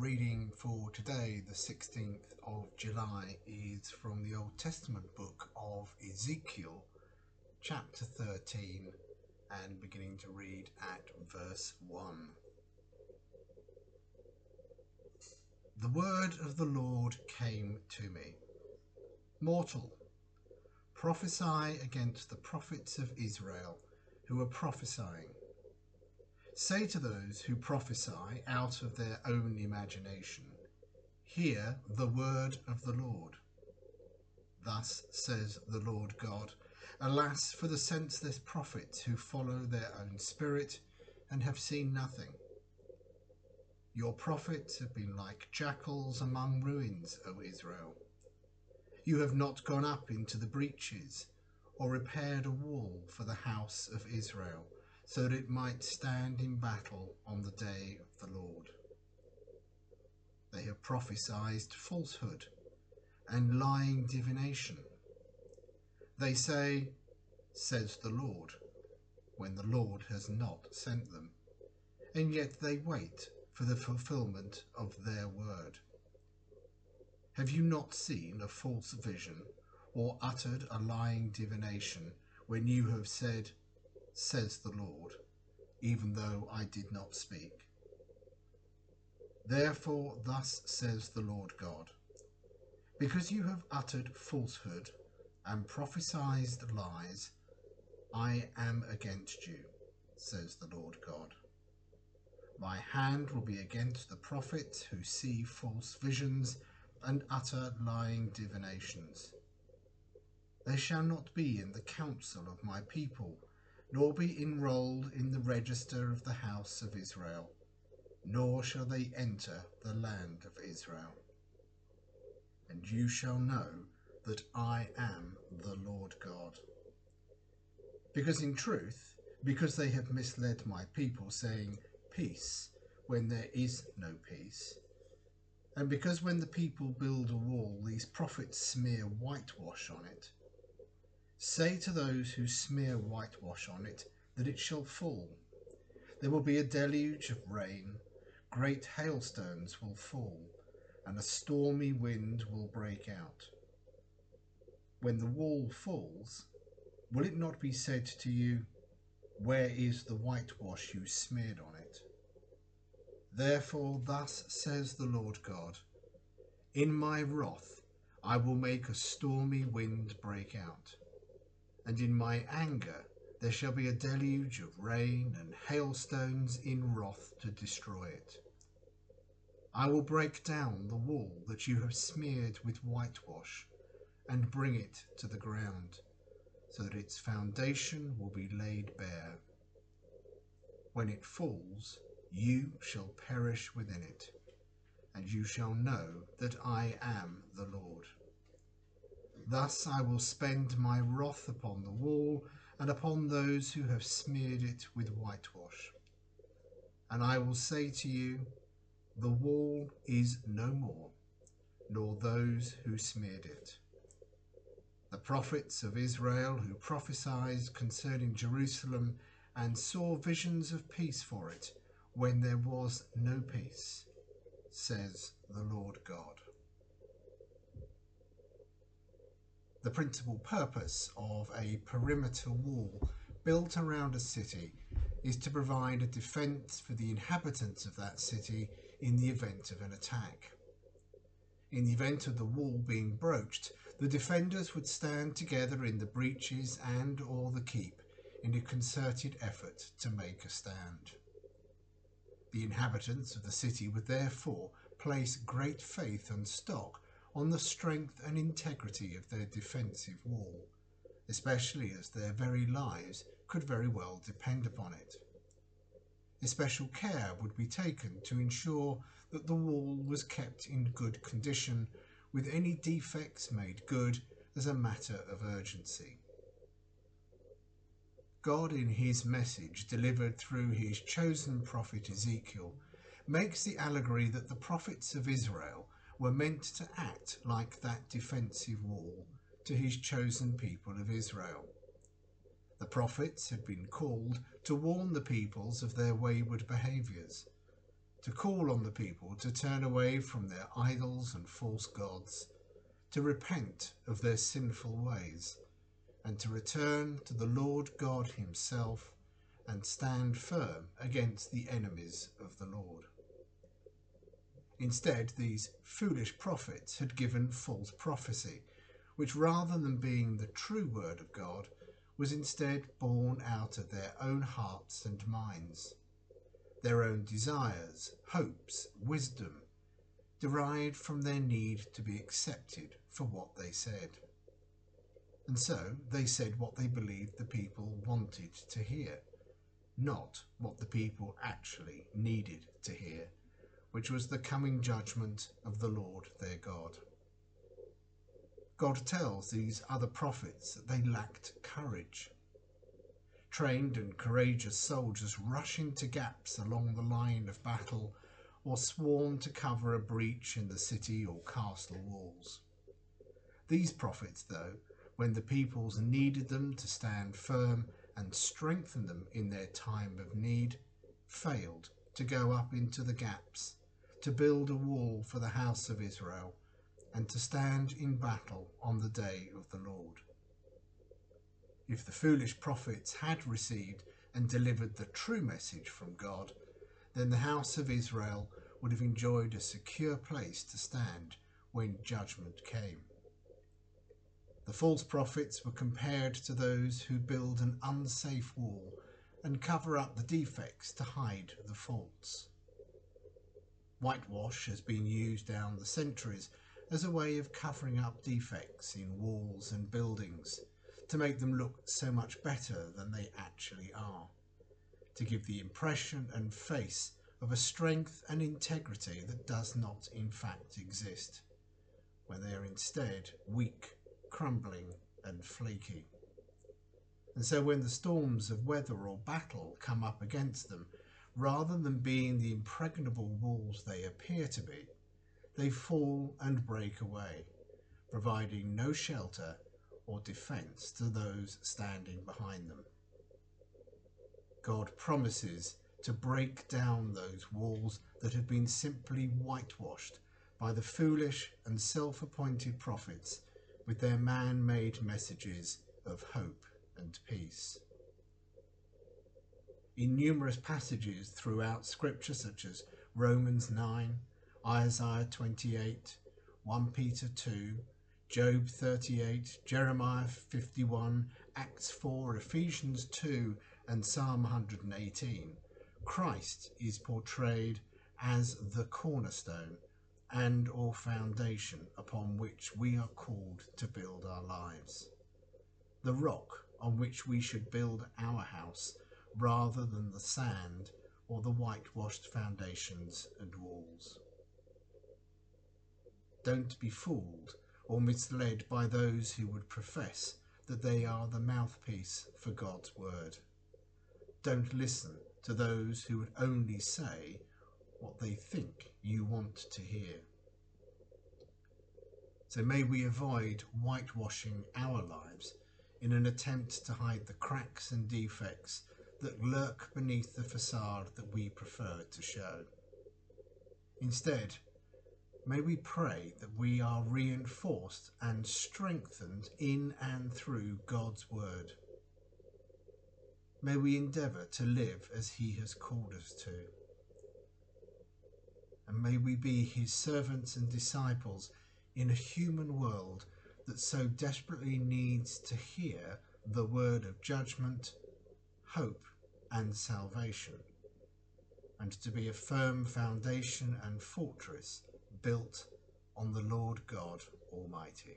reading for today, the 16th of July, is from the Old Testament book of Ezekiel, chapter 13, and beginning to read at verse 1. The word of the Lord came to me Mortal, prophesy against the prophets of Israel who are prophesying. Say to those who prophesy out of their own imagination, Hear the word of the Lord. Thus says the Lord God Alas for the senseless prophets who follow their own spirit and have seen nothing. Your prophets have been like jackals among ruins, O Israel. You have not gone up into the breaches, or repaired a wall for the house of Israel so that it might stand in battle on the day of the Lord. They have prophesied falsehood and lying divination. They say, Says the Lord, when the Lord has not sent them, and yet they wait for the fulfillment of their word. Have you not seen a false vision or uttered a lying divination when you have said, says the Lord, even though I did not speak. Therefore, thus says the Lord God Because you have uttered falsehood and prophesied lies, I am against you, says the Lord God. My hand will be against the prophets who see false visions and utter lying divinations. They shall not be in the council of my people nor be enrolled in the register of the house of Israel, nor shall they enter the land of Israel. And you shall know that I am the Lord God. Because in truth, because they have misled my people, saying, Peace, when there is no peace, and because when the people build a wall, these prophets smear whitewash on it, Say to those who smear whitewash on it that it shall fall. There will be a deluge of rain, great hailstones will fall, and a stormy wind will break out. When the wall falls, will it not be said to you, Where is the whitewash you smeared on it? Therefore, thus says the Lord God In my wrath I will make a stormy wind break out and in my anger there shall be a deluge of rain and hailstones in wrath to destroy it. I will break down the wall that you have smeared with whitewash and bring it to the ground, so that its foundation will be laid bare. When it falls, you shall perish within it, and you shall know that I am the Lord. Thus I will spend my wrath upon the wall and upon those who have smeared it with whitewash. And I will say to you, The wall is no more, nor those who smeared it. The prophets of Israel who prophesied concerning Jerusalem and saw visions of peace for it when there was no peace, says the Lord God. The principal purpose of a perimeter wall built around a city is to provide a defence for the inhabitants of that city in the event of an attack. In the event of the wall being broached, the defenders would stand together in the breaches and or the keep in a concerted effort to make a stand. The inhabitants of the city would therefore place great faith and stock on the strength and integrity of their defensive wall, especially as their very lives could very well depend upon it. Especial care would be taken to ensure that the wall was kept in good condition, with any defects made good as a matter of urgency. God, in his message delivered through his chosen prophet Ezekiel, makes the allegory that the prophets of Israel were meant to act like that defensive wall to his chosen people of Israel. The prophets had been called to warn the peoples of their wayward behaviours. to call on the people to turn away from their idols and false gods, to repent of their sinful ways, and to return to the Lord God Himself and stand firm against the enemies of the Lord. Instead, these foolish prophets had given false prophecy, which rather than being the true word of God, was instead born out of their own hearts and minds their own desires, hopes, wisdom, derived from their need to be accepted for what they said. And so they said what they believed the people wanted to hear, not what the people actually needed to hear, which was the coming judgment of the Lord their God. God tells these other prophets that they lacked courage trained and courageous soldiers rush into gaps along the line of battle or swarm to cover a breach in the city or castle walls. These prophets, though, when the peoples needed them to stand firm and strengthen them in their time of need, failed to go up into the gaps, to build a wall for the house of Israel, and to stand in battle on the day of the Lord if the foolish prophets had received and delivered the true message from God, then the house of Israel would have enjoyed a secure place to stand when judgment came. The false prophets were compared to those who build an unsafe wall and cover up the defects to hide the faults. Whitewash has been used down the centuries as a way of covering up defects in walls and buildings to make them look so much better than they actually are, to give the impression and face of a strength and integrity that does not in fact exist, when they are instead weak, crumbling and flaky. And so when the storms of weather or battle come up against them, rather than being the impregnable walls they appear to be, they fall and break away, providing no shelter or defence to those standing behind them. God promises to break down those walls that have been simply whitewashed by the foolish and self appointed prophets with their man made messages of hope and peace. In numerous passages throughout Scripture, such as Romans 9, Isaiah 28, 1 Peter 2, Job 38, Jeremiah 51, Acts 4, Ephesians 2, and Psalm 118, Christ is portrayed as the cornerstone and or foundation upon which we are called to build our lives. The rock on which we should build our house rather than the sand or the whitewashed foundations and walls. Don't be fooled or misled by those who would profess that they are the mouthpiece for God's word. Don't listen to those who would only say what they think you want to hear. So may we avoid whitewashing our lives in an attempt to hide the cracks and defects that lurk beneath the facade that we prefer to show. Instead, May we pray that we are reinforced and strengthened in and through God's Word. May we endeavour to live as He has called us to. And may we be His servants and disciples in a human world that so desperately needs to hear the word of judgment, hope, and salvation, and to be a firm foundation and fortress built on the Lord God Almighty.